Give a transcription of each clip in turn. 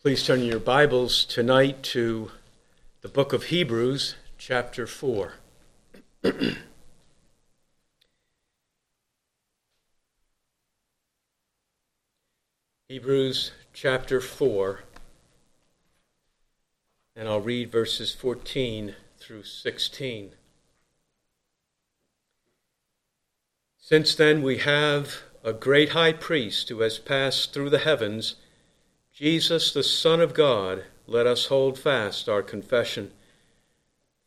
Please turn your Bibles tonight to the book of Hebrews, chapter 4. Hebrews chapter 4, and I'll read verses 14 through 16. Since then we have a great high priest who has passed through the heavens Jesus, the Son of God, let us hold fast our confession.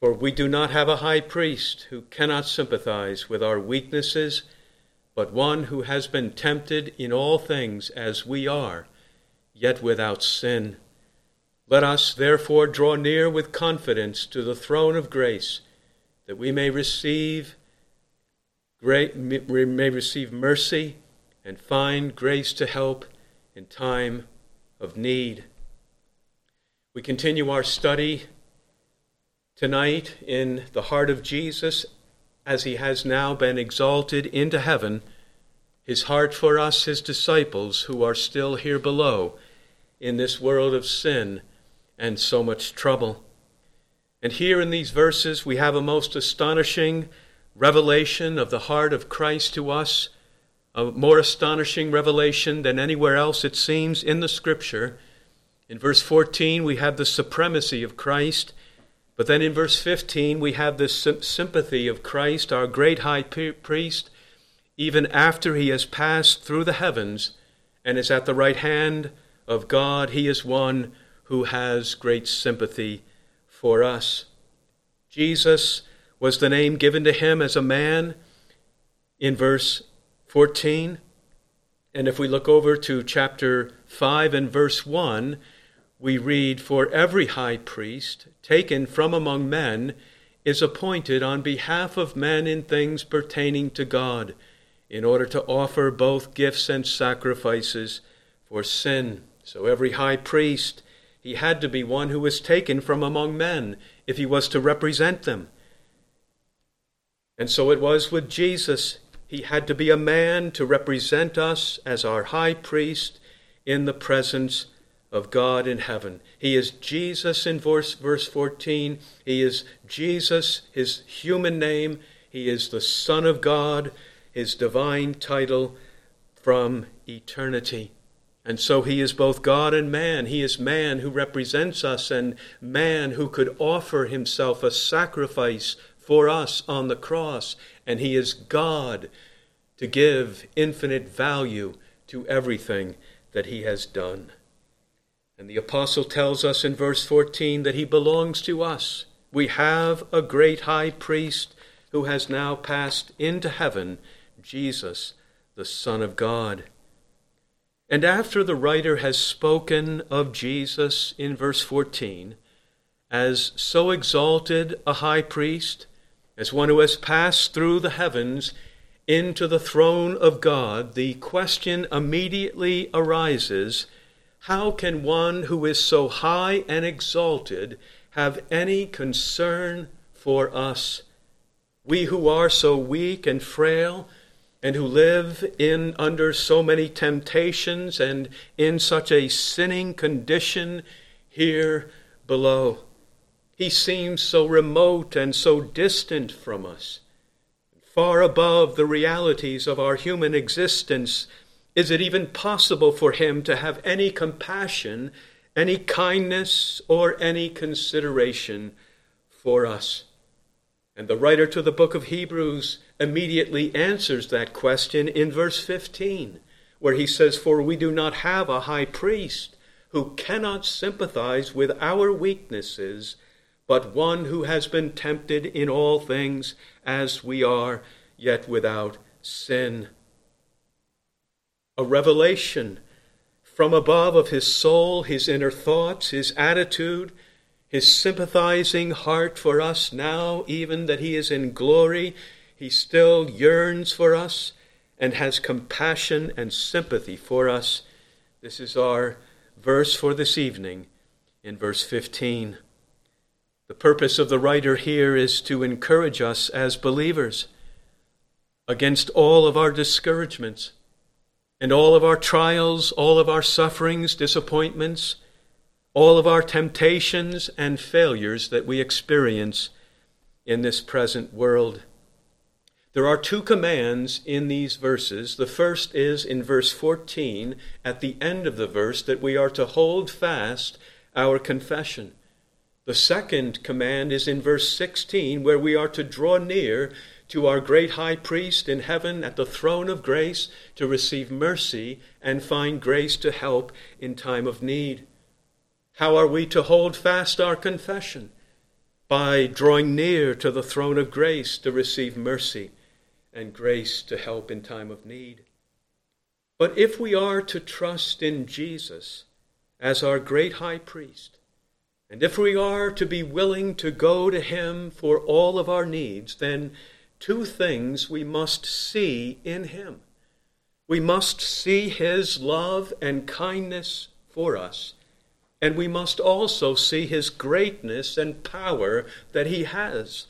For we do not have a high priest who cannot sympathize with our weaknesses, but one who has been tempted in all things as we are, yet without sin. Let us therefore draw near with confidence to the throne of grace, that we may receive great, may receive mercy and find grace to help in time of need. We continue our study tonight in the heart of Jesus as he has now been exalted into heaven, his heart for us, his disciples, who are still here below in this world of sin and so much trouble. And here in these verses, we have a most astonishing revelation of the heart of Christ to us a more astonishing revelation than anywhere else, it seems, in the Scripture. In verse 14, we have the supremacy of Christ. But then in verse 15, we have the sympathy of Christ, our great high priest, even after he has passed through the heavens and is at the right hand of God. He is one who has great sympathy for us. Jesus was the name given to him as a man in verse 14. And if we look over to chapter 5 and verse 1, we read, For every high priest taken from among men is appointed on behalf of men in things pertaining to God, in order to offer both gifts and sacrifices for sin. So every high priest, he had to be one who was taken from among men if he was to represent them. And so it was with Jesus. He had to be a man to represent us as our high priest in the presence of God in heaven. He is Jesus in verse, verse 14. He is Jesus, his human name. He is the Son of God, his divine title from eternity. And so he is both God and man. He is man who represents us and man who could offer himself a sacrifice for us on the cross, and He is God to give infinite value to everything that He has done. And the Apostle tells us in verse 14 that He belongs to us. We have a great high priest who has now passed into heaven, Jesus, the Son of God. And after the writer has spoken of Jesus in verse 14 as so exalted a high priest, as one who has passed through the heavens into the throne of God, the question immediately arises how can one who is so high and exalted have any concern for us? We who are so weak and frail, and who live in under so many temptations and in such a sinning condition here below. He seems so remote and so distant from us. Far above the realities of our human existence, is it even possible for him to have any compassion, any kindness, or any consideration for us? And the writer to the book of Hebrews immediately answers that question in verse 15, where he says, For we do not have a high priest who cannot sympathize with our weaknesses but one who has been tempted in all things as we are, yet without sin. A revelation from above of his soul, his inner thoughts, his attitude, his sympathizing heart for us now, even that he is in glory, he still yearns for us and has compassion and sympathy for us. This is our verse for this evening in verse 15. The purpose of the writer here is to encourage us as believers against all of our discouragements and all of our trials, all of our sufferings, disappointments, all of our temptations and failures that we experience in this present world. There are two commands in these verses. The first is in verse 14, at the end of the verse, that we are to hold fast our confession. The second command is in verse 16, where we are to draw near to our great high priest in heaven at the throne of grace to receive mercy and find grace to help in time of need. How are we to hold fast our confession? By drawing near to the throne of grace to receive mercy and grace to help in time of need. But if we are to trust in Jesus as our great high priest, and if we are to be willing to go to him for all of our needs, then two things we must see in him. We must see his love and kindness for us, and we must also see his greatness and power that he has.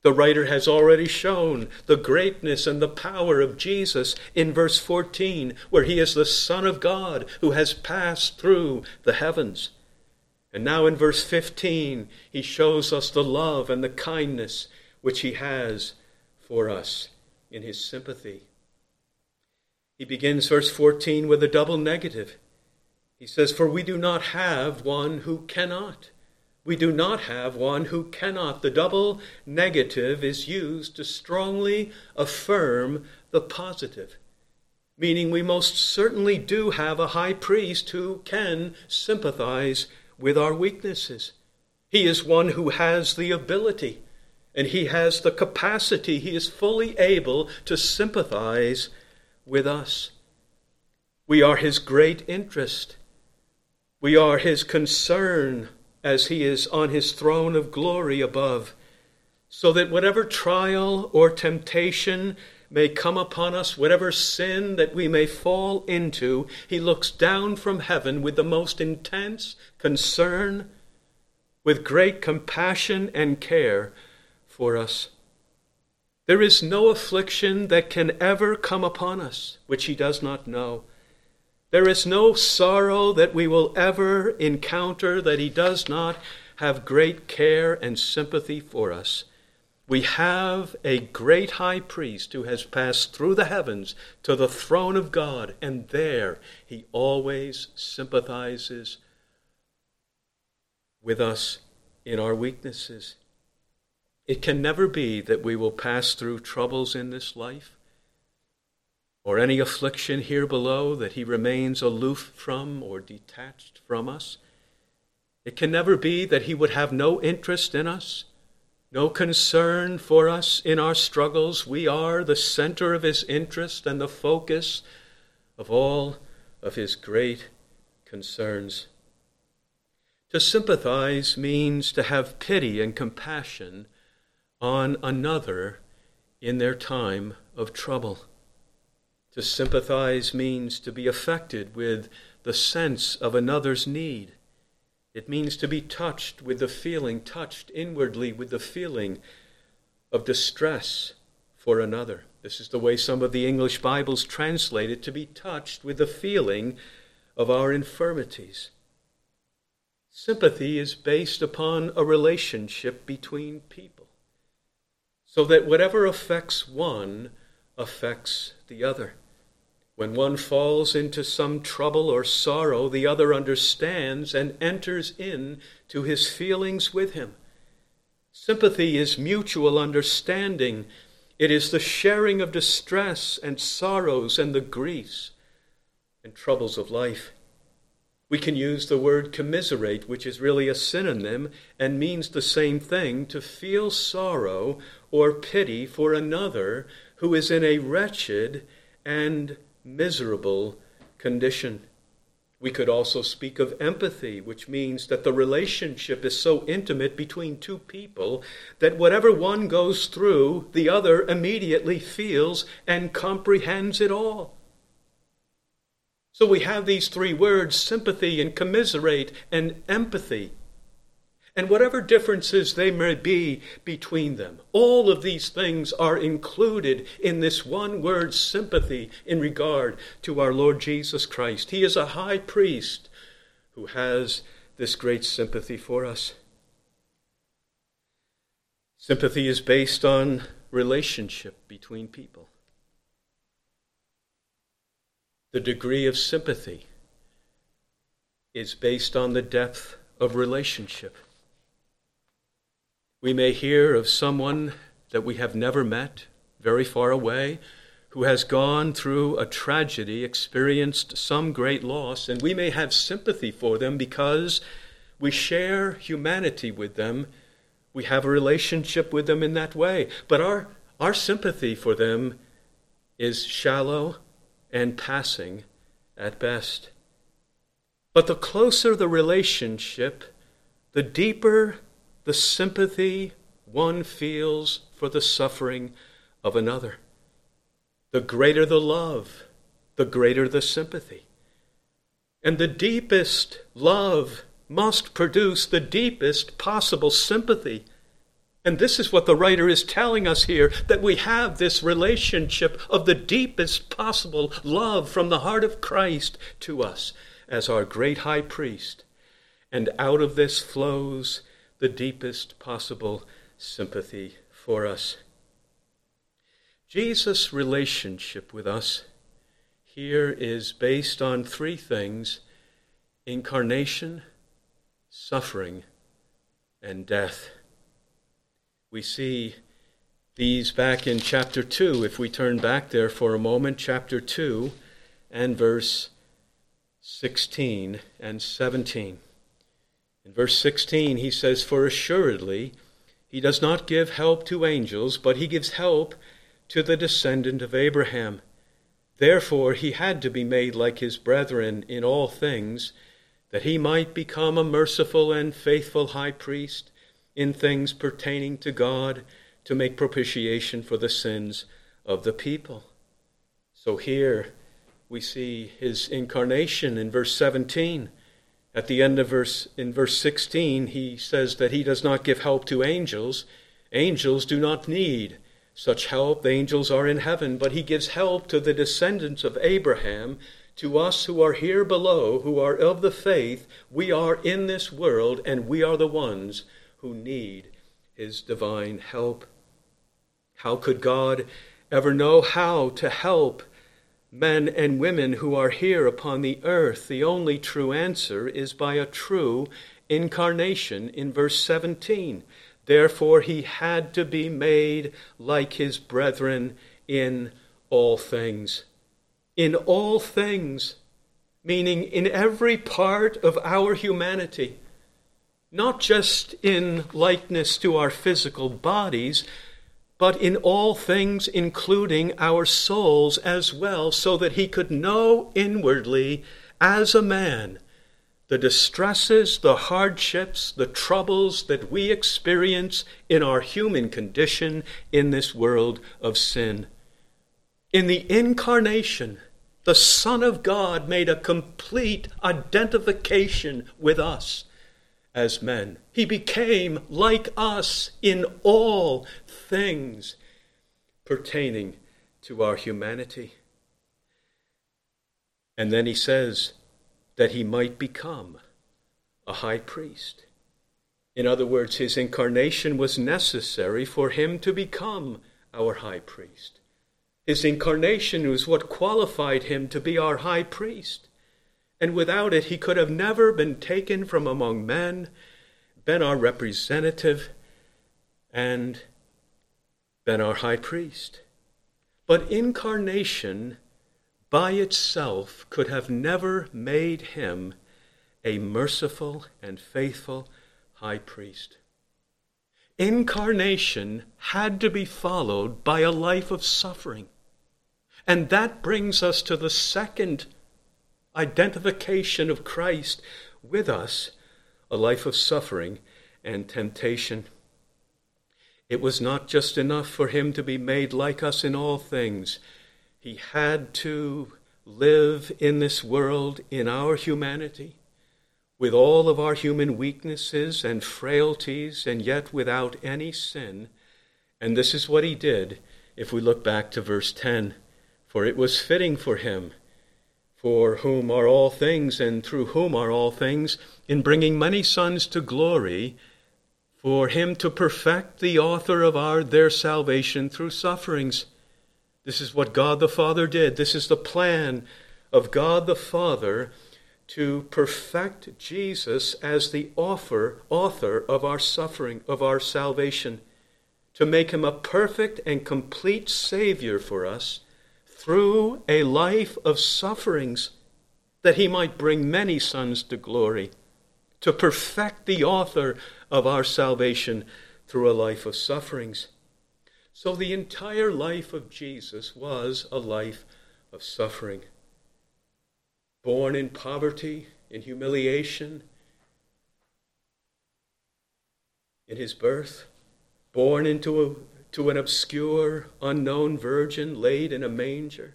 The writer has already shown the greatness and the power of Jesus in verse 14, where he is the Son of God who has passed through the heavens. And now in verse 15, he shows us the love and the kindness which he has for us in his sympathy. He begins verse 14 with a double negative. He says, For we do not have one who cannot. We do not have one who cannot. The double negative is used to strongly affirm the positive, meaning we most certainly do have a high priest who can sympathize with our weaknesses. He is one who has the ability and he has the capacity. He is fully able to sympathize with us. We are his great interest. We are his concern as he is on his throne of glory above, so that whatever trial or temptation may come upon us, whatever sin that we may fall into, he looks down from heaven with the most intense concern, with great compassion and care for us. There is no affliction that can ever come upon us which he does not know. There is no sorrow that we will ever encounter that He does not have great care and sympathy for us. We have a great high priest who has passed through the heavens to the throne of God, and there he always sympathizes with us in our weaknesses. It can never be that we will pass through troubles in this life or any affliction here below that he remains aloof from or detached from us. It can never be that he would have no interest in us, no concern for us in our struggles. We are the center of his interest and the focus of all of his great concerns. To sympathize means to have pity and compassion on another in their time of trouble. To sympathize means to be affected with the sense of another's need. It means to be touched with the feeling, touched inwardly with the feeling of distress for another. This is the way some of the English Bibles translate it to be touched with the feeling of our infirmities. Sympathy is based upon a relationship between people, so that whatever affects one affects the other. When one falls into some trouble or sorrow, the other understands and enters in to his feelings with him. Sympathy is mutual understanding. It is the sharing of distress and sorrows and the griefs and troubles of life. We can use the word commiserate, which is really a synonym and means the same thing to feel sorrow or pity for another who is in a wretched and miserable condition. We could also speak of empathy, which means that the relationship is so intimate between two people that whatever one goes through, the other immediately feels and comprehends it all. So we have these three words sympathy and commiserate and empathy and whatever differences they may be between them. All of these things are included in this one word sympathy in regard to our Lord Jesus Christ. He is a high priest who has this great sympathy for us. Sympathy is based on relationship between people. The degree of sympathy is based on the depth of relationship. We may hear of someone that we have never met, very far away, who has gone through a tragedy, experienced some great loss, and we may have sympathy for them because we share humanity with them. We have a relationship with them in that way. But our, our sympathy for them is shallow and passing at best. But the closer the relationship, the deeper the sympathy one feels for the suffering of another. The greater the love, the greater the sympathy. And the deepest love must produce the deepest possible sympathy. And this is what the writer is telling us here that we have this relationship of the deepest possible love from the heart of Christ to us as our great high priest. And out of this flows the deepest possible sympathy for us. Jesus' relationship with us here is based on three things incarnation, suffering, and death. We see these back in chapter 2. If we turn back there for a moment, chapter 2 and verse 16 and 17. In verse 16, he says, For assuredly he does not give help to angels, but he gives help to the descendant of Abraham. Therefore he had to be made like his brethren in all things, that he might become a merciful and faithful high priest in things pertaining to God, to make propitiation for the sins of the people. So here we see his incarnation in verse 17 at the end of verse in verse 16 he says that he does not give help to angels. Angels do not need such help. The angels are in heaven, but he gives help to the descendants of Abraham, to us who are here below, who are of the faith. We are in this world and we are the ones who need his divine help. How could God ever know how to help men and women who are here upon the earth, the only true answer is by a true incarnation in verse 17. Therefore, he had to be made like his brethren in all things. In all things, meaning in every part of our humanity, not just in likeness to our physical bodies, but in all things, including our souls as well, so that he could know inwardly as a man the distresses, the hardships, the troubles that we experience in our human condition in this world of sin. In the incarnation, the Son of God made a complete identification with us as men. He became like us in all things pertaining to our humanity. And then he says that he might become a high priest. In other words, his incarnation was necessary for him to become our high priest. His incarnation was what qualified him to be our high priest. And without it, he could have never been taken from among men, been our representative, and than our high priest. But incarnation by itself could have never made him a merciful and faithful high priest. Incarnation had to be followed by a life of suffering. And that brings us to the second identification of Christ with us a life of suffering and temptation. It was not just enough for him to be made like us in all things. He had to live in this world in our humanity, with all of our human weaknesses and frailties, and yet without any sin. And this is what he did if we look back to verse 10. For it was fitting for him, for whom are all things and through whom are all things, in bringing many sons to glory, for him to perfect the author of our their salvation through sufferings. This is what God the Father did. This is the plan of God the Father to perfect Jesus as the author, author of our suffering, of our salvation, to make him a perfect and complete Savior for us through a life of sufferings, that he might bring many sons to glory, to perfect the author of our salvation through a life of sufferings. So the entire life of Jesus was a life of suffering. Born in poverty, in humiliation, in his birth, born into a to an obscure, unknown virgin laid in a manger,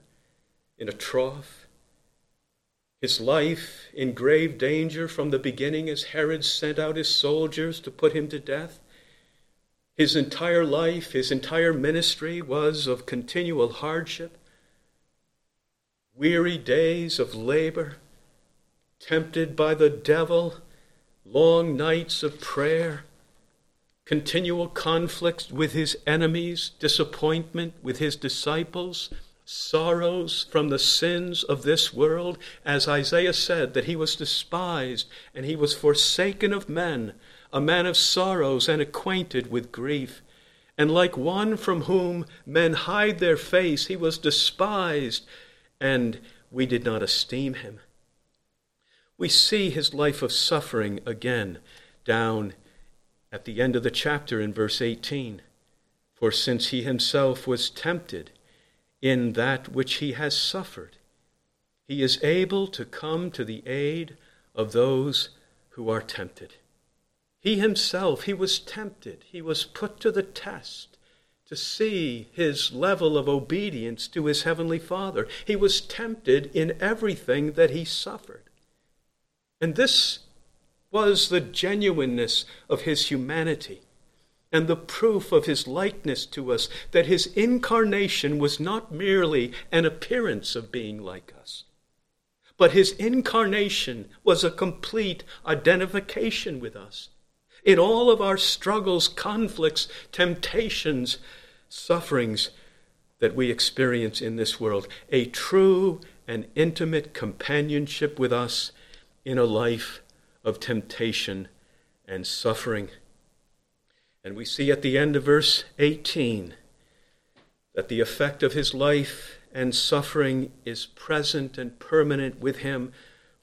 in a trough. His life in grave danger from the beginning as Herod sent out his soldiers to put him to death. His entire life, his entire ministry was of continual hardship, weary days of labor, tempted by the devil, long nights of prayer continual conflicts with his enemies, disappointment with his disciples, sorrows from the sins of this world, as Isaiah said, that he was despised and he was forsaken of men, a man of sorrows and acquainted with grief. And like one from whom men hide their face, he was despised, and we did not esteem him. We see his life of suffering again down at the end of the chapter in verse 18. For since he himself was tempted in that which he has suffered, he is able to come to the aid of those who are tempted. He himself, he was tempted, he was put to the test to see his level of obedience to his heavenly Father. He was tempted in everything that he suffered. And this was the genuineness of his humanity and the proof of his likeness to us that his incarnation was not merely an appearance of being like us, but his incarnation was a complete identification with us. In all of our struggles, conflicts, temptations, sufferings that we experience in this world, a true and intimate companionship with us in a life of temptation and suffering. And we see at the end of verse 18 that the effect of his life and suffering is present and permanent with him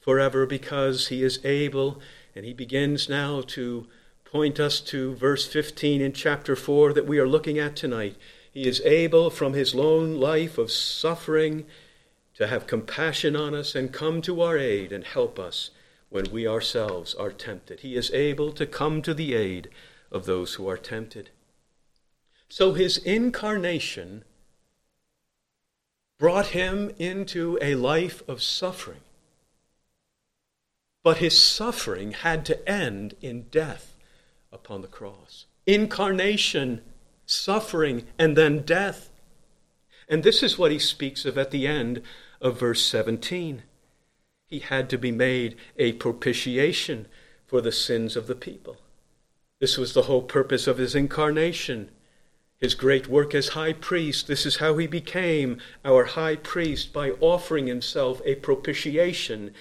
forever because he is able, and he begins now to point us to verse 15 in chapter 4 that we are looking at tonight. He is able from his lone life of suffering to have compassion on us and come to our aid and help us when we ourselves are tempted. He is able to come to the aid of those who are tempted. So his incarnation brought him into a life of suffering. But his suffering had to end in death upon the cross. Incarnation, suffering, and then death. And this is what he speaks of at the end of verse 17 he had to be made a propitiation for the sins of the people. This was the whole purpose of his incarnation. His great work as high priest, this is how he became our high priest by offering himself a propitiation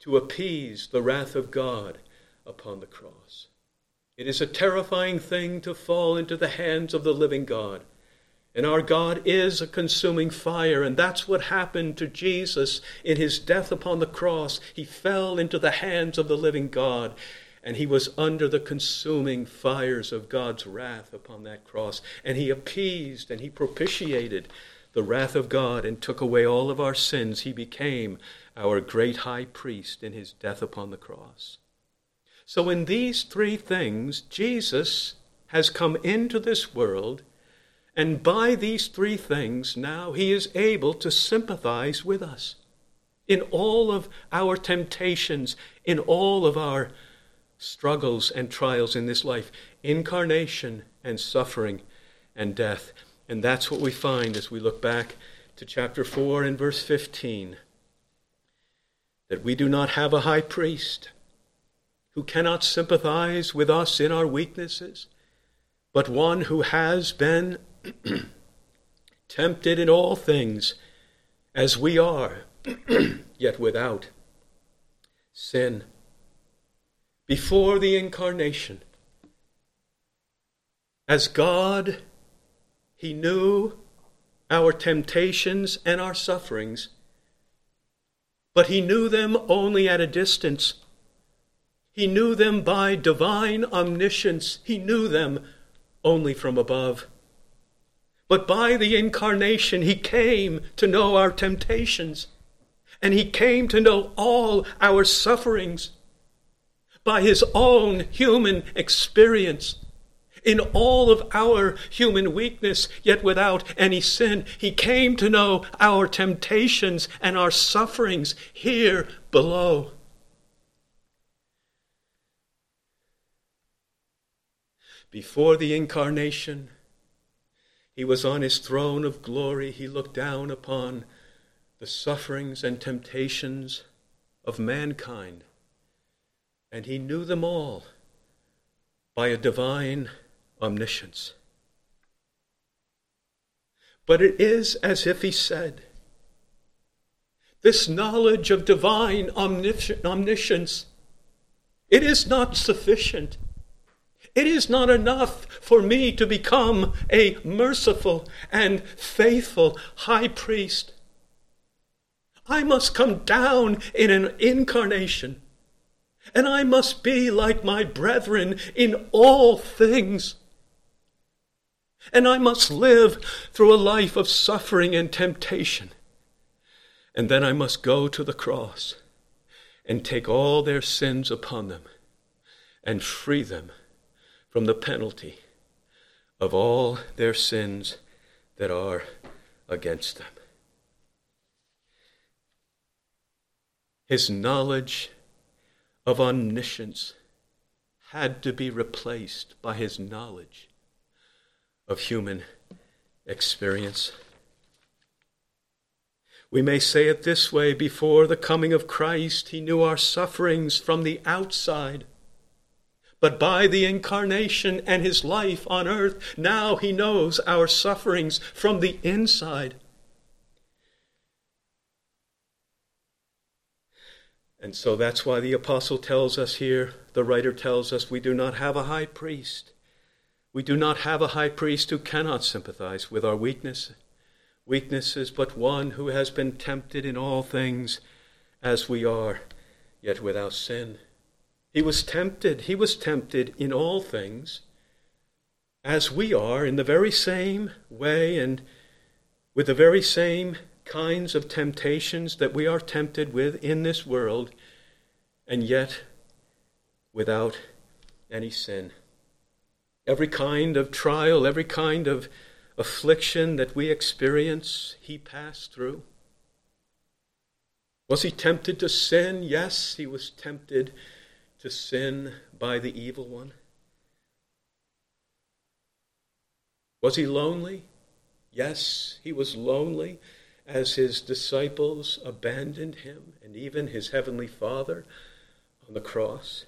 to appease the wrath of God upon the cross. It is a terrifying thing to fall into the hands of the living God. And our God is a consuming fire. And that's what happened to Jesus in his death upon the cross. He fell into the hands of the living God. And he was under the consuming fires of God's wrath upon that cross. And he appeased and he propitiated the wrath of God and took away all of our sins. He became our great high priest in his death upon the cross. So, in these three things, Jesus has come into this world and by these three things, now he is able to sympathize with us in all of our temptations, in all of our struggles and trials in this life, incarnation and suffering and death. And that's what we find as we look back to chapter 4 and verse 15. that we do not have a high priest who cannot sympathize with us in our weaknesses, but one who has been tempted in all things as we are, yet without sin. Before the incarnation, as God, He knew our temptations and our sufferings, but He knew them only at a distance. He knew them by divine omniscience. He knew them only from above. But by the incarnation, He came to know our temptations, and He came to know all our sufferings by His own human experience. In all of our human weakness, yet without any sin, He came to know our temptations and our sufferings here below. Before the incarnation, he was on his throne of glory. He looked down upon the sufferings and temptations of mankind, and he knew them all by a divine omniscience. But it is as if he said, This knowledge of divine omniscience, it is not sufficient. It is not enough for me to become a merciful and faithful high priest. I must come down in an incarnation, and I must be like my brethren in all things. And I must live through a life of suffering and temptation. And then I must go to the cross and take all their sins upon them and free them from the penalty of all their sins that are against them. His knowledge of omniscience had to be replaced by his knowledge of human experience. We may say it this way before the coming of Christ, he knew our sufferings from the outside but by the incarnation and his life on earth, now he knows our sufferings from the inside. And so that's why the apostle tells us here, the writer tells us, we do not have a high priest. We do not have a high priest who cannot sympathize with our weakness. Weaknesses, but one who has been tempted in all things as we are, yet without sin. He was tempted. He was tempted in all things, as we are, in the very same way and with the very same kinds of temptations that we are tempted with in this world, and yet without any sin. Every kind of trial, every kind of affliction that we experience, he passed through. Was he tempted to sin? Yes, he was tempted to sin by the evil one? Was he lonely? Yes, he was lonely as his disciples abandoned him and even his heavenly Father on the cross.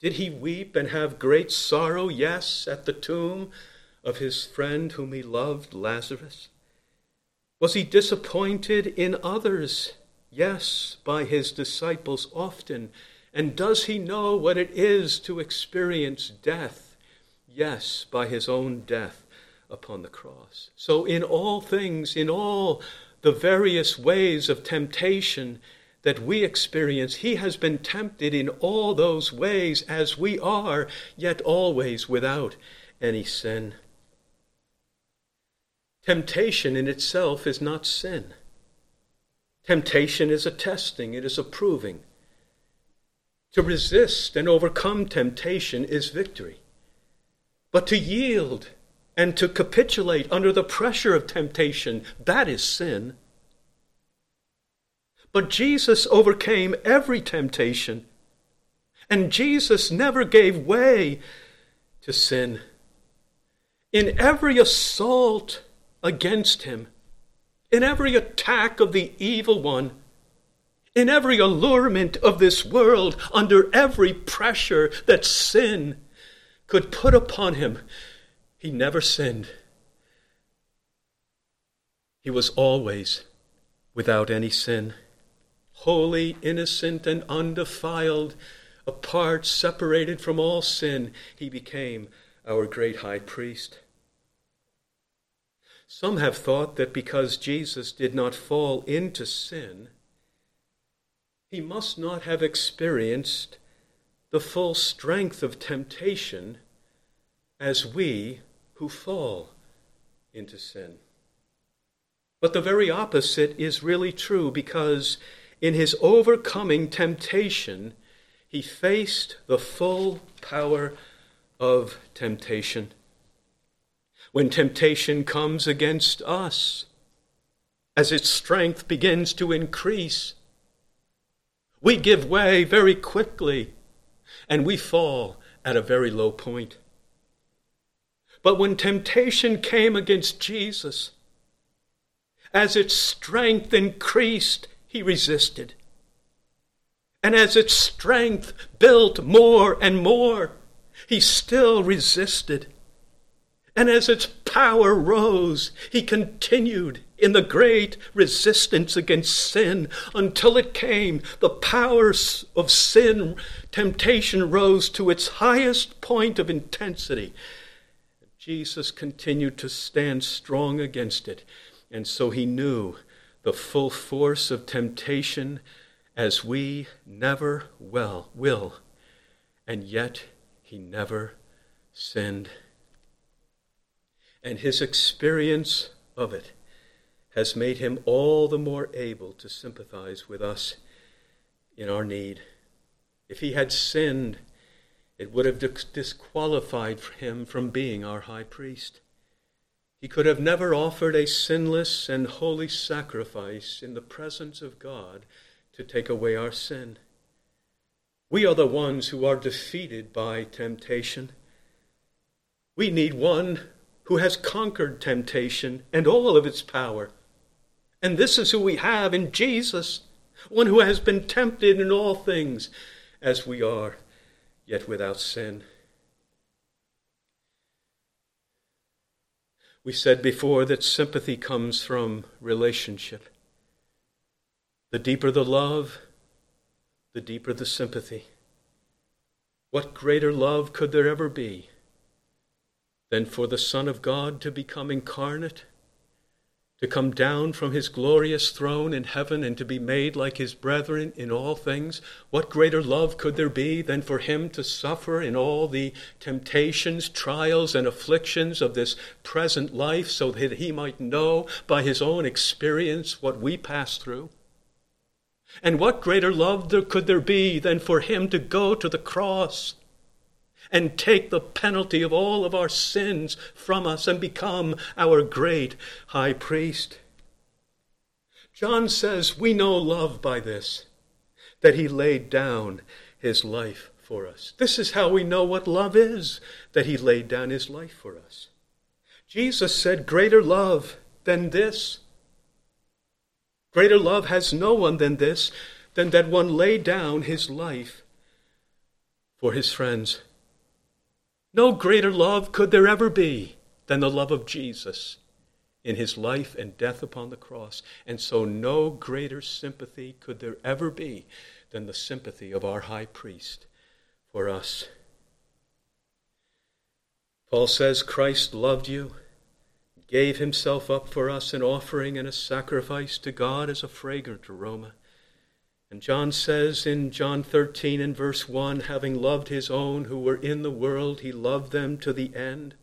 Did he weep and have great sorrow? Yes, at the tomb of his friend whom he loved, Lazarus. Was he disappointed in others? Yes, by his disciples often and does he know what it is to experience death? Yes, by his own death upon the cross. So, in all things, in all the various ways of temptation that we experience, he has been tempted in all those ways as we are, yet always without any sin. Temptation in itself is not sin. Temptation is a testing, it is a proving. To resist and overcome temptation is victory. But to yield and to capitulate under the pressure of temptation, that is sin. But Jesus overcame every temptation, and Jesus never gave way to sin. In every assault against him, in every attack of the evil one, in every allurement of this world, under every pressure that sin could put upon him, he never sinned. He was always without any sin, holy, innocent, and undefiled, apart, separated from all sin. He became our great high priest. Some have thought that because Jesus did not fall into sin, he must not have experienced the full strength of temptation as we who fall into sin. But the very opposite is really true because in his overcoming temptation, he faced the full power of temptation. When temptation comes against us, as its strength begins to increase, we give way very quickly and we fall at a very low point. But when temptation came against Jesus, as its strength increased, he resisted. And as its strength built more and more, he still resisted. And as its power rose, he continued in the great resistance against sin until it came. The powers of sin, temptation rose to its highest point of intensity. Jesus continued to stand strong against it. And so he knew the full force of temptation as we never well will. And yet he never sinned. And his experience of it has made him all the more able to sympathize with us in our need. If he had sinned, it would have disqualified him from being our high priest. He could have never offered a sinless and holy sacrifice in the presence of God to take away our sin. We are the ones who are defeated by temptation. We need one who has conquered temptation and all of its power. And this is who we have in Jesus, one who has been tempted in all things as we are, yet without sin. We said before that sympathy comes from relationship. The deeper the love, the deeper the sympathy. What greater love could there ever be than for the Son of God to become incarnate? To come down from his glorious throne in heaven and to be made like his brethren in all things, what greater love could there be than for him to suffer in all the temptations, trials, and afflictions of this present life so that he might know by his own experience what we pass through? And what greater love there could there be than for him to go to the cross and take the penalty of all of our sins from us and become our great high priest. John says we know love by this, that he laid down his life for us. This is how we know what love is, that he laid down his life for us. Jesus said, Greater love than this. Greater love has no one than this, than that one lay down his life for his friends. No greater love could there ever be than the love of Jesus in his life and death upon the cross. And so, no greater sympathy could there ever be than the sympathy of our high priest for us. Paul says Christ loved you, gave himself up for us, an offering and a sacrifice to God as a fragrant aroma. And John says in John 13 and verse 1 having loved his own who were in the world, he loved them to the end.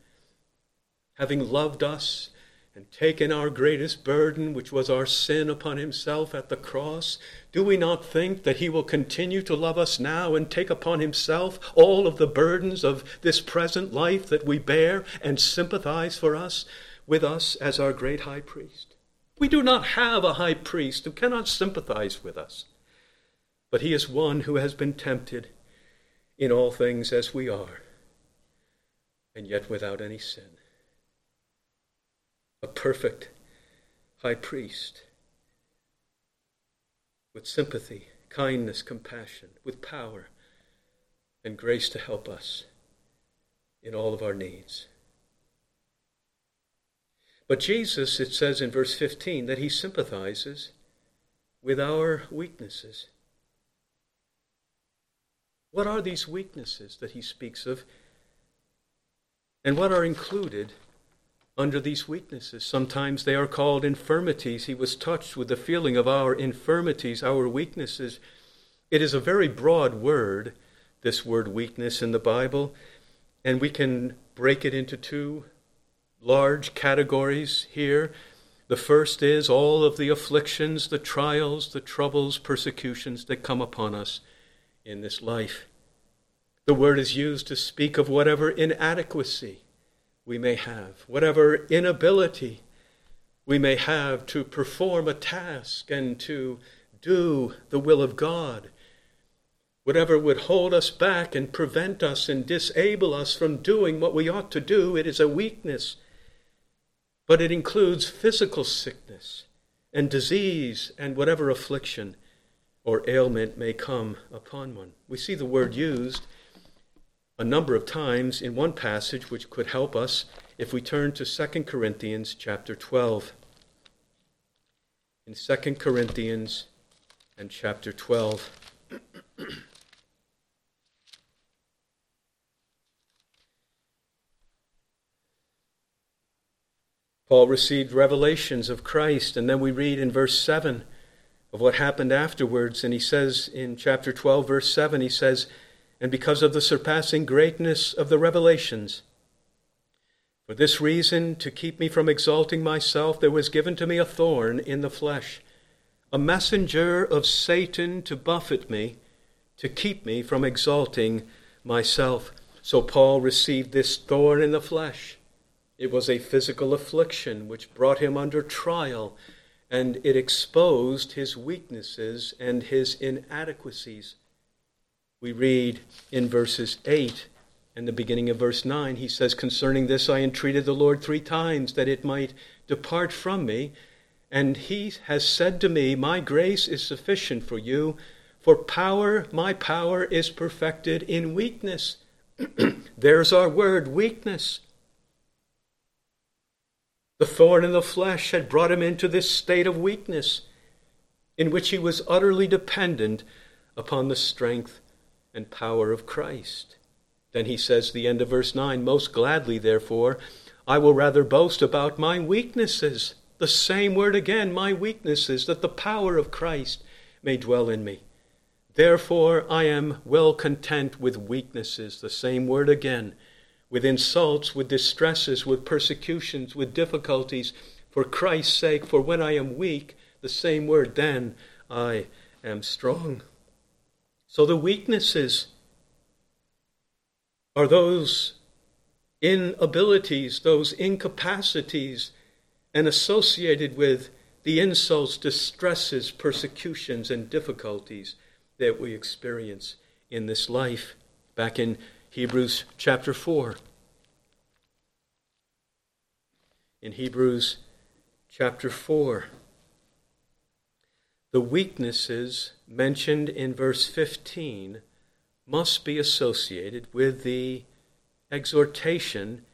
Having loved us and taken our greatest burden, which was our sin, upon himself at the cross, do we not think that he will continue to love us now and take upon himself all of the burdens of this present life that we bear and sympathize for us with us as our great high priest? We do not have a high priest who cannot sympathize with us. But he is one who has been tempted in all things as we are, and yet without any sin. A perfect high priest. with sympathy, kindness, compassion, with power, and grace to help us in all of our needs. But Jesus, it says in verse 15, that he sympathizes with our weaknesses. What are these weaknesses that he speaks of? And what are included under these weaknesses? Sometimes they are called infirmities. He was touched with the feeling of our infirmities, our weaknesses. It is a very broad word, this word weakness in the Bible, and we can break it into two large categories here. The first is all of the afflictions, the trials, the troubles, persecutions that come upon us in this life. The word is used to speak of whatever inadequacy we may have, whatever inability we may have to perform a task and to do the will of God. Whatever would hold us back and prevent us and disable us from doing what we ought to do, it is a weakness. But it includes physical sickness and disease and whatever affliction or ailment may come upon one. We see the word used a number of times in one passage which could help us if we turn to 2 Corinthians chapter 12. In 2 Corinthians and chapter 12. Paul received revelations of Christ, and then we read in verse 7 of what happened afterwards. And he says in chapter 12, verse 7, he says, And because of the surpassing greatness of the revelations, for this reason, to keep me from exalting myself, there was given to me a thorn in the flesh, a messenger of Satan to buffet me, to keep me from exalting myself. So Paul received this thorn in the flesh it was a physical affliction which brought him under trial, and it exposed his weaknesses and his inadequacies. We read in verses 8 and the beginning of verse 9, he says, Concerning this I entreated the Lord three times that it might depart from me. And he has said to me, My grace is sufficient for you, for power, my power is perfected in weakness. There's our word, weakness. The thorn in the flesh had brought him into this state of weakness in which he was utterly dependent upon the strength and power of Christ. Then he says, the end of verse 9, Most gladly, therefore, I will rather boast about my weaknesses. The same word again, my weaknesses, that the power of Christ may dwell in me. Therefore, I am well content with weaknesses. The same word again with insults, with distresses, with persecutions, with difficulties, for Christ's sake, for when I am weak, the same word, then I am strong. So the weaknesses are those inabilities, those incapacities, and associated with the insults, distresses, persecutions, and difficulties that we experience in this life. Back in Hebrews chapter 4. In Hebrews chapter 4, the weaknesses mentioned in verse 15 must be associated with the exhortation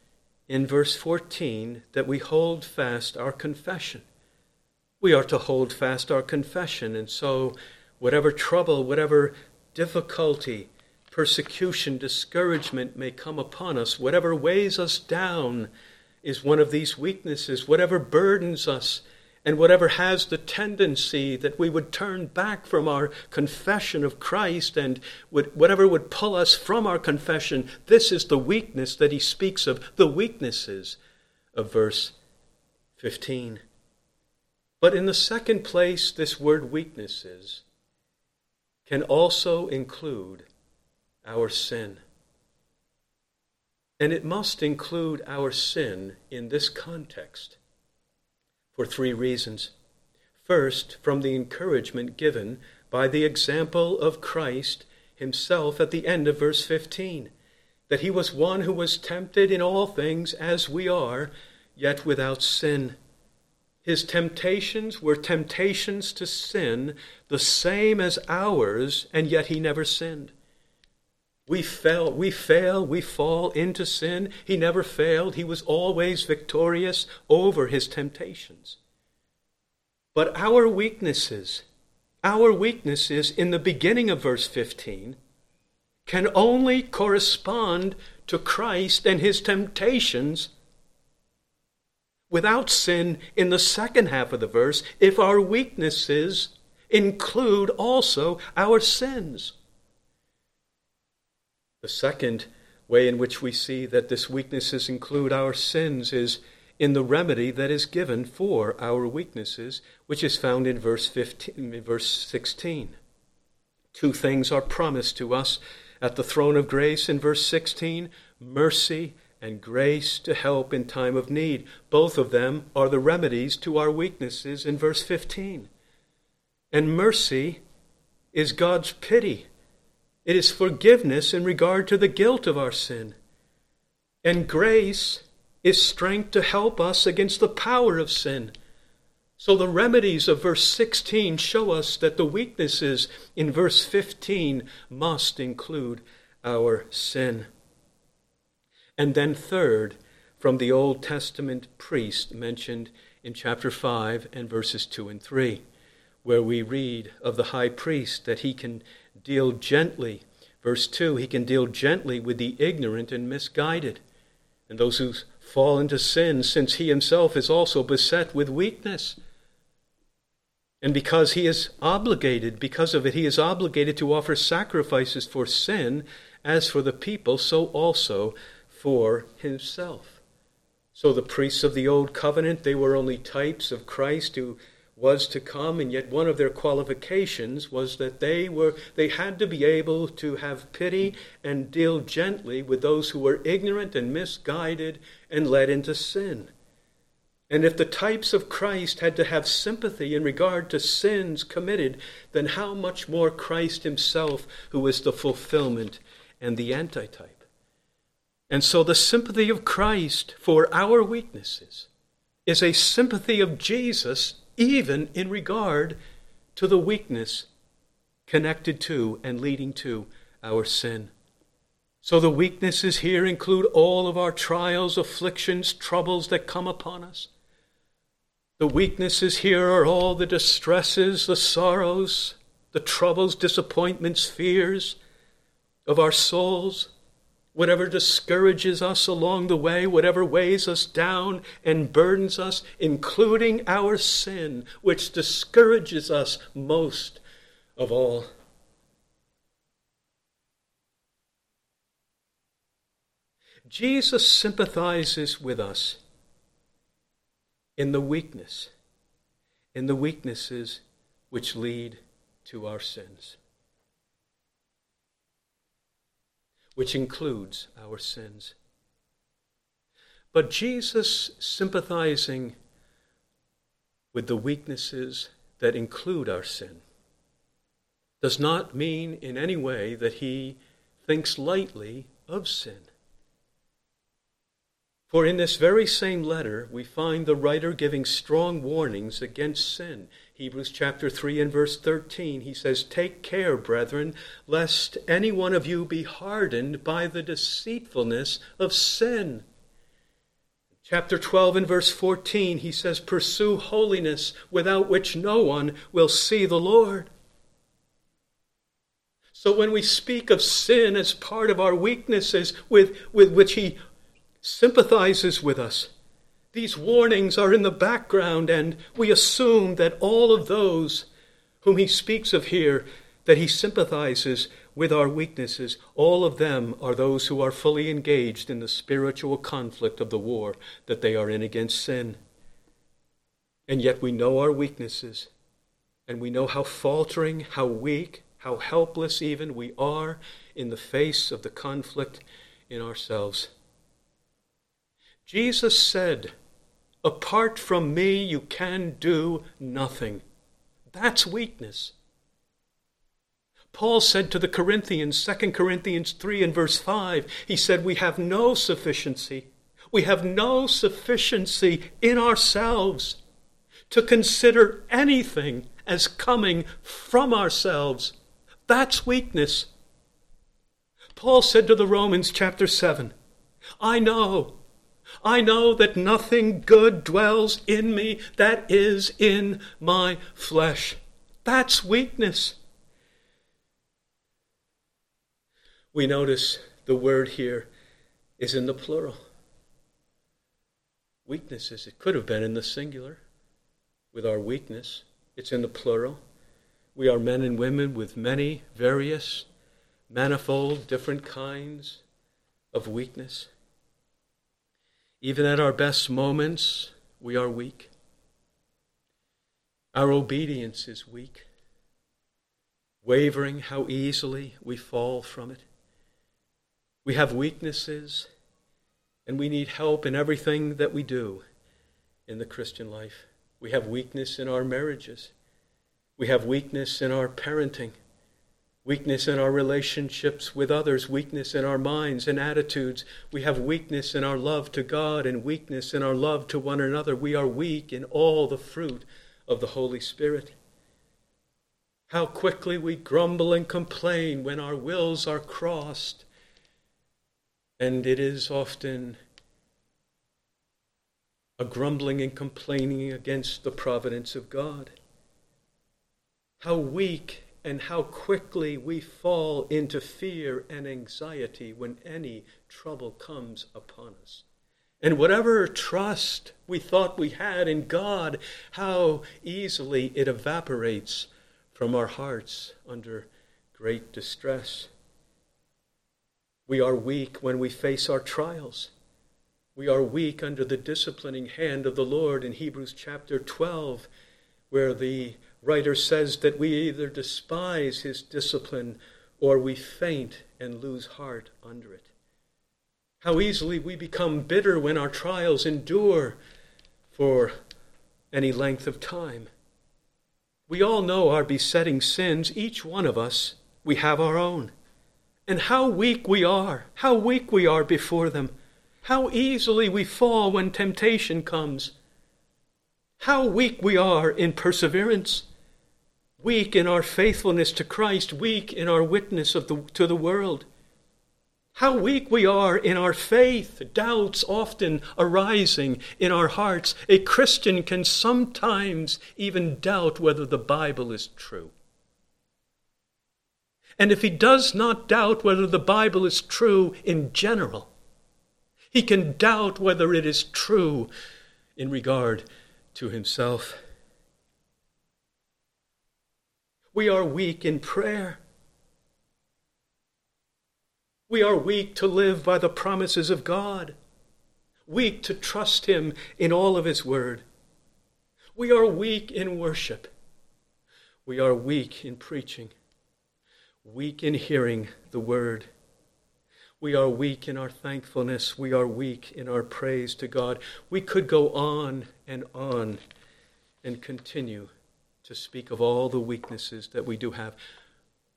in verse 14 that we hold fast our confession. We are to hold fast our confession, and so whatever trouble, whatever difficulty, persecution, discouragement may come upon us, whatever weighs us down is one of these weaknesses, whatever burdens us, and whatever has the tendency that we would turn back from our confession of Christ and would, whatever would pull us from our confession, this is the weakness that he speaks of, the weaknesses of verse 15. But in the second place, this word weaknesses can also include our sin. And it must include our sin in this context for three reasons. First, from the encouragement given by the example of Christ himself at the end of verse 15, that he was one who was tempted in all things as we are, yet without sin. His temptations were temptations to sin, the same as ours, and yet he never sinned. We fell, we fail, we fall into sin. He never failed. He was always victorious over his temptations. But our weaknesses, our weaknesses in the beginning of verse 15 can only correspond to Christ and his temptations without sin in the second half of the verse if our weaknesses include also our sins. The second way in which we see that this weaknesses include our sins is in the remedy that is given for our weaknesses, which is found in verse 15, verse 16. Two things are promised to us at the throne of grace in verse 16 mercy and grace to help in time of need. Both of them are the remedies to our weaknesses in verse 15. And mercy is God's pity, it is forgiveness in regard to the guilt of our sin. And grace is strength to help us against the power of sin. So the remedies of verse 16 show us that the weaknesses in verse 15 must include our sin. And then, third, from the Old Testament priest mentioned in chapter 5 and verses 2 and 3, where we read of the high priest that he can deal gently. Verse 2 he can deal gently with the ignorant and misguided, and those who fall into sin, since he himself is also beset with weakness. And because he is obligated, because of it, he is obligated to offer sacrifices for sin as for the people, so also for himself. So the priests of the Old Covenant, they were only types of Christ who was to come, and yet one of their qualifications was that they were they had to be able to have pity and deal gently with those who were ignorant and misguided and led into sin. And if the types of Christ had to have sympathy in regard to sins committed, then how much more Christ himself, who is the fulfillment and the antitype? And so the sympathy of Christ for our weaknesses is a sympathy of Jesus even in regard to the weakness connected to and leading to our sin. So the weaknesses here include all of our trials, afflictions, troubles that come upon us. The weaknesses here are all the distresses, the sorrows, the troubles, disappointments, fears of our souls whatever discourages us along the way, whatever weighs us down and burdens us, including our sin, which discourages us most of all. Jesus sympathizes with us in the weakness, in the weaknesses which lead to our sins. Which includes our sins. But Jesus sympathizing with the weaknesses that include our sin does not mean in any way that he thinks lightly of sin. For in this very same letter, we find the writer giving strong warnings against sin. Hebrews chapter 3 and verse 13, he says, Take care, brethren, lest any one of you be hardened by the deceitfulness of sin. Chapter 12 and verse 14, he says, Pursue holiness, without which no one will see the Lord. So when we speak of sin as part of our weaknesses with, with which he sympathizes with us. These warnings are in the background, and we assume that all of those whom he speaks of here, that he sympathizes with our weaknesses, all of them are those who are fully engaged in the spiritual conflict of the war that they are in against sin. And yet we know our weaknesses, and we know how faltering, how weak, how helpless even we are in the face of the conflict in ourselves. Jesus said, Apart from me, you can do nothing. That's weakness. Paul said to the Corinthians, 2 Corinthians 3 and verse 5, he said, We have no sufficiency. We have no sufficiency in ourselves. to consider anything as coming from ourselves. That's weakness. Paul said to the Romans, chapter 7, I know, I know that nothing good dwells in me that is in my flesh. That's weakness. We notice the word here is in the plural. Weaknesses, it could have been in the singular with our weakness. It's in the plural. We are men and women with many, various, manifold, different kinds of weakness. Even at our best moments, we are weak. Our obedience is weak, wavering how easily we fall from it. We have weaknesses, and we need help in everything that we do in the Christian life. We have weakness in our marriages. We have weakness in our parenting, weakness in our relationships with others, weakness in our minds and attitudes. We have weakness in our love to God and weakness in our love to one another. We are weak in all the fruit of the Holy Spirit. How quickly we grumble and complain when our wills are crossed. And it is often a grumbling and complaining against the providence of God. How weak and how quickly we fall into fear and anxiety when any trouble comes upon us. And whatever trust we thought we had in God, how easily it evaporates from our hearts under great distress. We are weak when we face our trials. We are weak under the disciplining hand of the Lord in Hebrews chapter 12, where the writer says that we either despise his discipline or we faint and lose heart under it. How easily we become bitter when our trials endure for any length of time. We all know our besetting sins, each one of us, we have our own. And how weak we are, how weak we are before them. How easily we fall when temptation comes. How weak we are in perseverance. Weak in our faithfulness to Christ, weak in our witness of the, to the world. How weak we are in our faith, doubts often arising in our hearts. A Christian can sometimes even doubt whether the Bible is true. And if he does not doubt whether the Bible is true in general, he can doubt whether it is true in regard to himself. We are weak in prayer. We are weak to live by the promises of God, weak to trust Him in all of His word. We are weak in worship. We are weak in preaching, weak in hearing the word. We are weak in our thankfulness. We are weak in our praise to God. We could go on and on and continue to speak of all the weaknesses that we do have.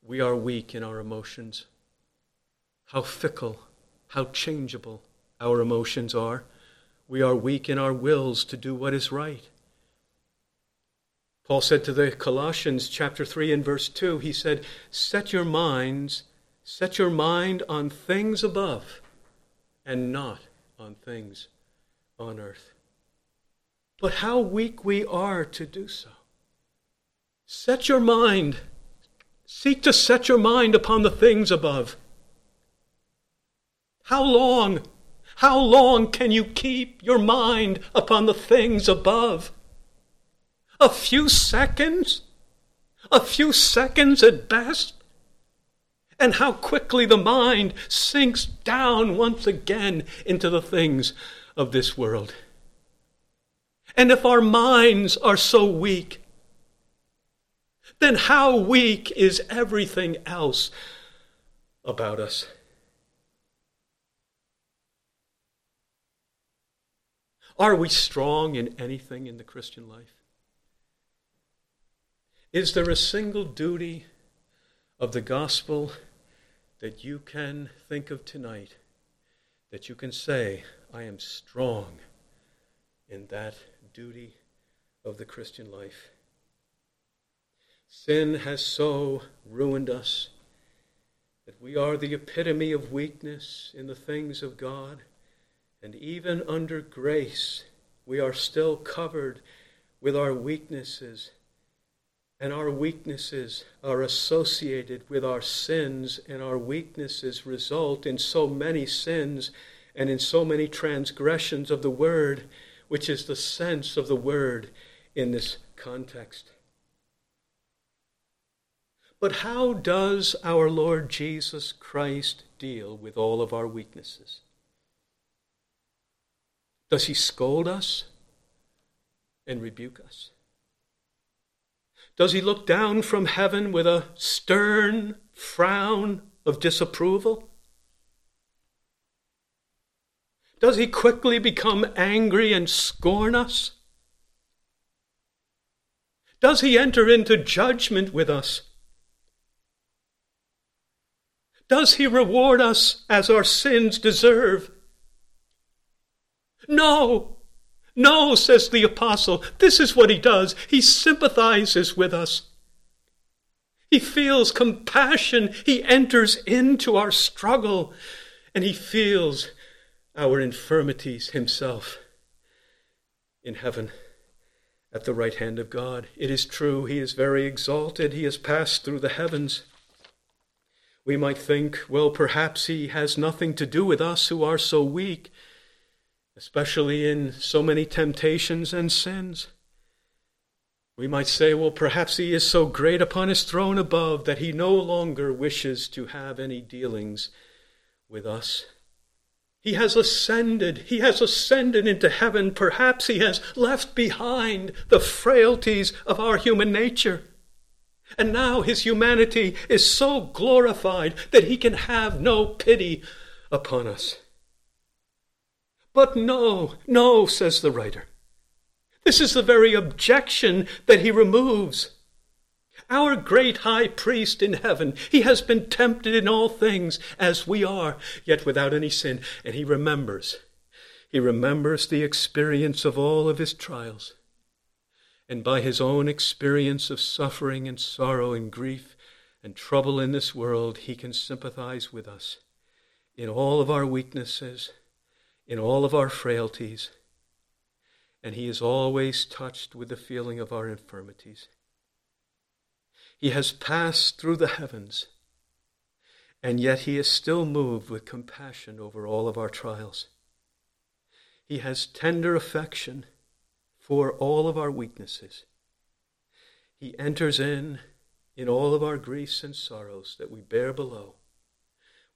We are weak in our emotions. How fickle, how changeable our emotions are. We are weak in our wills to do what is right. Paul said to the Colossians, chapter 3 and verse 2, he said, Set your minds Set your mind on things above and not on things on earth. But how weak we are to do so. Set your mind, seek to set your mind upon the things above. How long, how long can you keep your mind upon the things above? A few seconds? A few seconds at best? and how quickly the mind sinks down once again into the things of this world. And if our minds are so weak, then how weak is everything else about us? Are we strong in anything in the Christian life? Is there a single duty of the gospel that you can think of tonight, that you can say, I am strong in that duty of the Christian life. Sin has so ruined us that we are the epitome of weakness in the things of God, and even under grace, we are still covered with our weaknesses and our weaknesses are associated with our sins, and our weaknesses result in so many sins and in so many transgressions of the word, which is the sense of the word in this context. But how does our Lord Jesus Christ deal with all of our weaknesses? Does he scold us and rebuke us? Does he look down from heaven with a stern frown of disapproval? Does he quickly become angry and scorn us? Does he enter into judgment with us? Does he reward us as our sins deserve? No. No, says the apostle, this is what he does. He sympathizes with us. He feels compassion. He enters into our struggle and he feels our infirmities himself in heaven at the right hand of God. It is true, he is very exalted. He has passed through the heavens. We might think, well, perhaps he has nothing to do with us who are so weak especially in so many temptations and sins. We might say, well, perhaps he is so great upon his throne above that he no longer wishes to have any dealings with us. He has ascended. He has ascended into heaven. Perhaps he has left behind the frailties of our human nature. And now his humanity is so glorified that he can have no pity upon us. But no, no, says the writer. This is the very objection that he removes. Our great high priest in heaven, he has been tempted in all things as we are, yet without any sin. And he remembers. He remembers the experience of all of his trials. And by his own experience of suffering and sorrow and grief and trouble in this world, he can sympathize with us in all of our weaknesses in all of our frailties, and He is always touched with the feeling of our infirmities. He has passed through the heavens, and yet He is still moved with compassion over all of our trials. He has tender affection for all of our weaknesses. He enters in in all of our griefs and sorrows that we bear below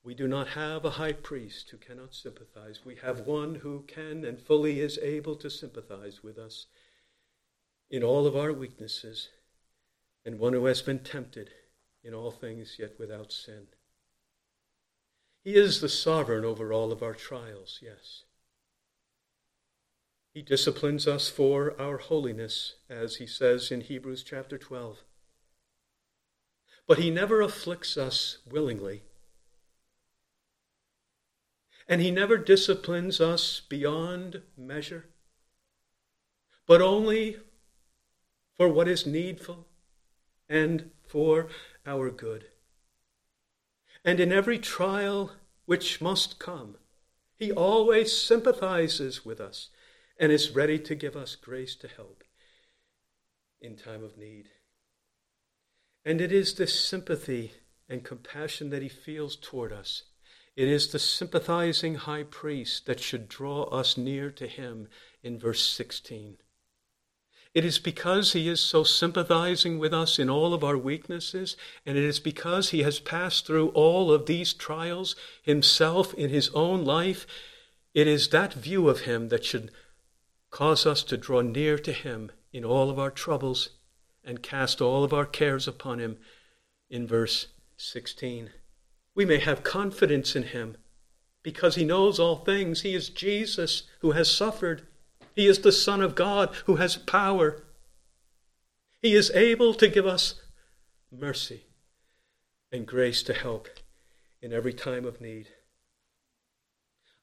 we do not have a high priest who cannot sympathize. We have one who can and fully is able to sympathize with us in all of our weaknesses, and one who has been tempted in all things, yet without sin. He is the sovereign over all of our trials, yes. He disciplines us for our holiness, as he says in Hebrews chapter 12. But he never afflicts us willingly and He never disciplines us beyond measure, but only for what is needful and for our good. And in every trial which must come, He always sympathizes with us and is ready to give us grace to help in time of need. And it is this sympathy and compassion that He feels toward us it is the sympathizing high priest that should draw us near to him in verse 16. It is because he is so sympathizing with us in all of our weaknesses, and it is because he has passed through all of these trials himself in his own life. It is that view of him that should cause us to draw near to him in all of our troubles and cast all of our cares upon him in verse 16 we may have confidence in him because he knows all things. He is Jesus who has suffered, he is the Son of God who has power. He is able to give us mercy and grace to help in every time of need.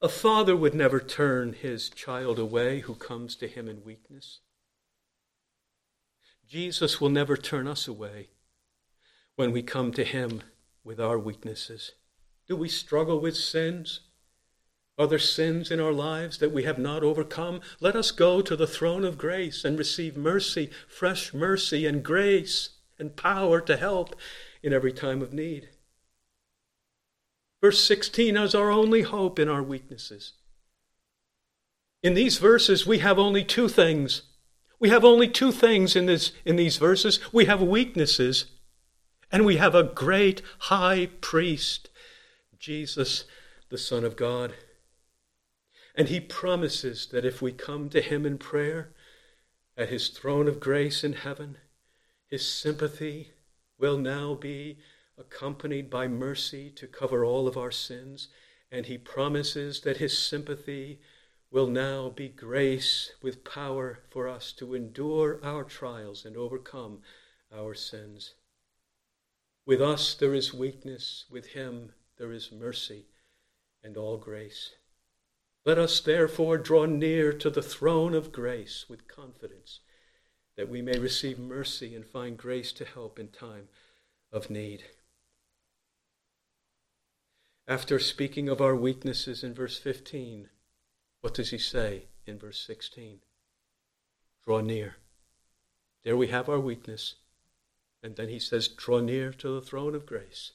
A father would never turn his child away who comes to him in weakness. Jesus will never turn us away when we come to Him with our weaknesses. Do we struggle with sins? Are there sins in our lives that we have not overcome? Let us go to the throne of grace and receive mercy, fresh mercy and grace and power to help in every time of need. Verse 16 is our only hope in our weaknesses. In these verses, we have only two things. We have only two things in, this, in these verses. We have weaknesses, and we have a great high priest, Jesus, the Son of God. And he promises that if we come to him in prayer at his throne of grace in heaven, his sympathy will now be accompanied by mercy to cover all of our sins. And he promises that his sympathy will now be grace with power for us to endure our trials and overcome our sins. With us there is weakness, with him there is mercy and all grace. Let us therefore draw near to the throne of grace with confidence, that we may receive mercy and find grace to help in time of need. After speaking of our weaknesses in verse 15, what does he say in verse 16? Draw near. There we have our weakness. And then he says, Draw near to the throne of grace,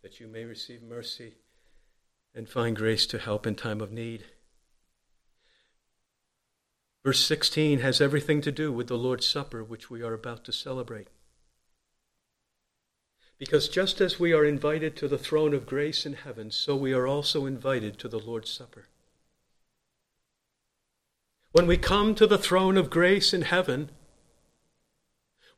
that you may receive mercy and find grace to help in time of need. Verse 16 has everything to do with the Lord's Supper, which we are about to celebrate. Because just as we are invited to the throne of grace in heaven, so we are also invited to the Lord's Supper. When we come to the throne of grace in heaven,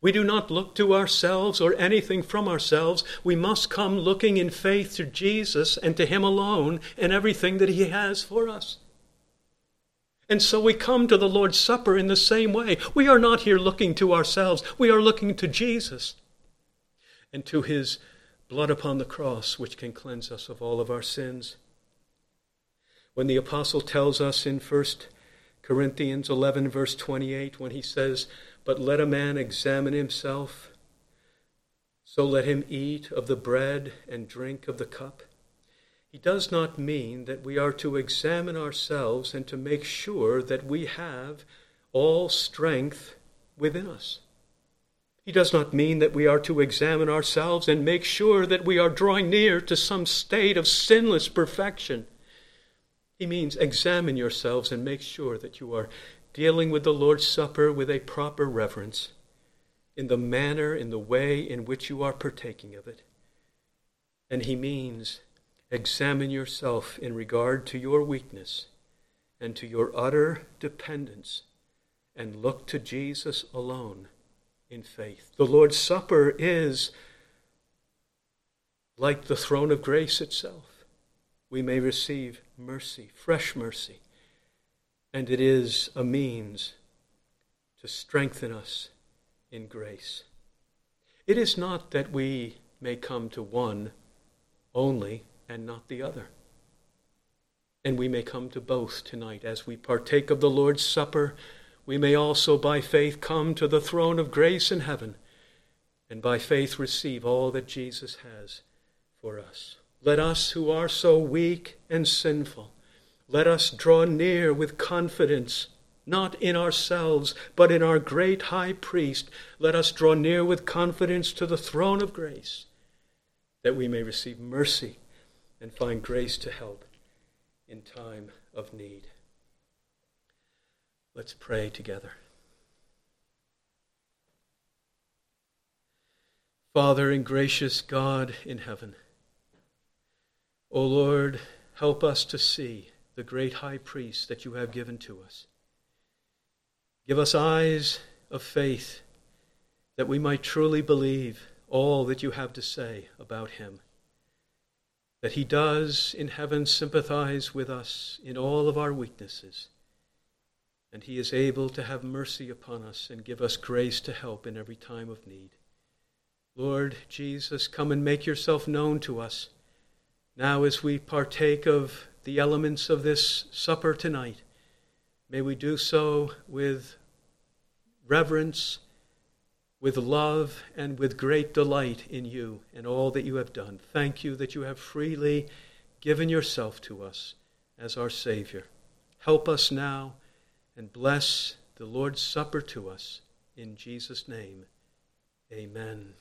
we do not look to ourselves or anything from ourselves. We must come looking in faith to Jesus and to Him alone and everything that He has for us. And so we come to the Lord's Supper in the same way. We are not here looking to ourselves, we are looking to Jesus and to His blood upon the cross, which can cleanse us of all of our sins. When the apostle tells us in 1 Corinthians 11, verse 28, when he says, but let a man examine himself. So let him eat of the bread and drink of the cup. He does not mean that we are to examine ourselves and to make sure that we have all strength within us. He does not mean that we are to examine ourselves and make sure that we are drawing near to some state of sinless perfection. He means examine yourselves and make sure that you are dealing with the Lord's Supper with a proper reverence in the manner, in the way in which you are partaking of it. And he means examine yourself in regard to your weakness and to your utter dependence and look to Jesus alone in faith. The Lord's Supper is like the throne of grace itself. We may receive mercy, fresh mercy, and it is a means to strengthen us in grace. It is not that we may come to one only and not the other. And we may come to both tonight. As we partake of the Lord's Supper, we may also by faith come to the throne of grace in heaven and by faith receive all that Jesus has for us. Let us who are so weak and sinful let us draw near with confidence, not in ourselves, but in our great high priest. Let us draw near with confidence to the throne of grace, that we may receive mercy and find grace to help in time of need. Let's pray together. Father and gracious God in heaven, O Lord, help us to see the great high priest that you have given to us. Give us eyes of faith that we might truly believe all that you have to say about him. That he does in heaven sympathize with us in all of our weaknesses and he is able to have mercy upon us and give us grace to help in every time of need. Lord Jesus, come and make yourself known to us now as we partake of the elements of this supper tonight. May we do so with reverence, with love, and with great delight in you and all that you have done. Thank you that you have freely given yourself to us as our Savior. Help us now and bless the Lord's Supper to us. In Jesus' name, amen.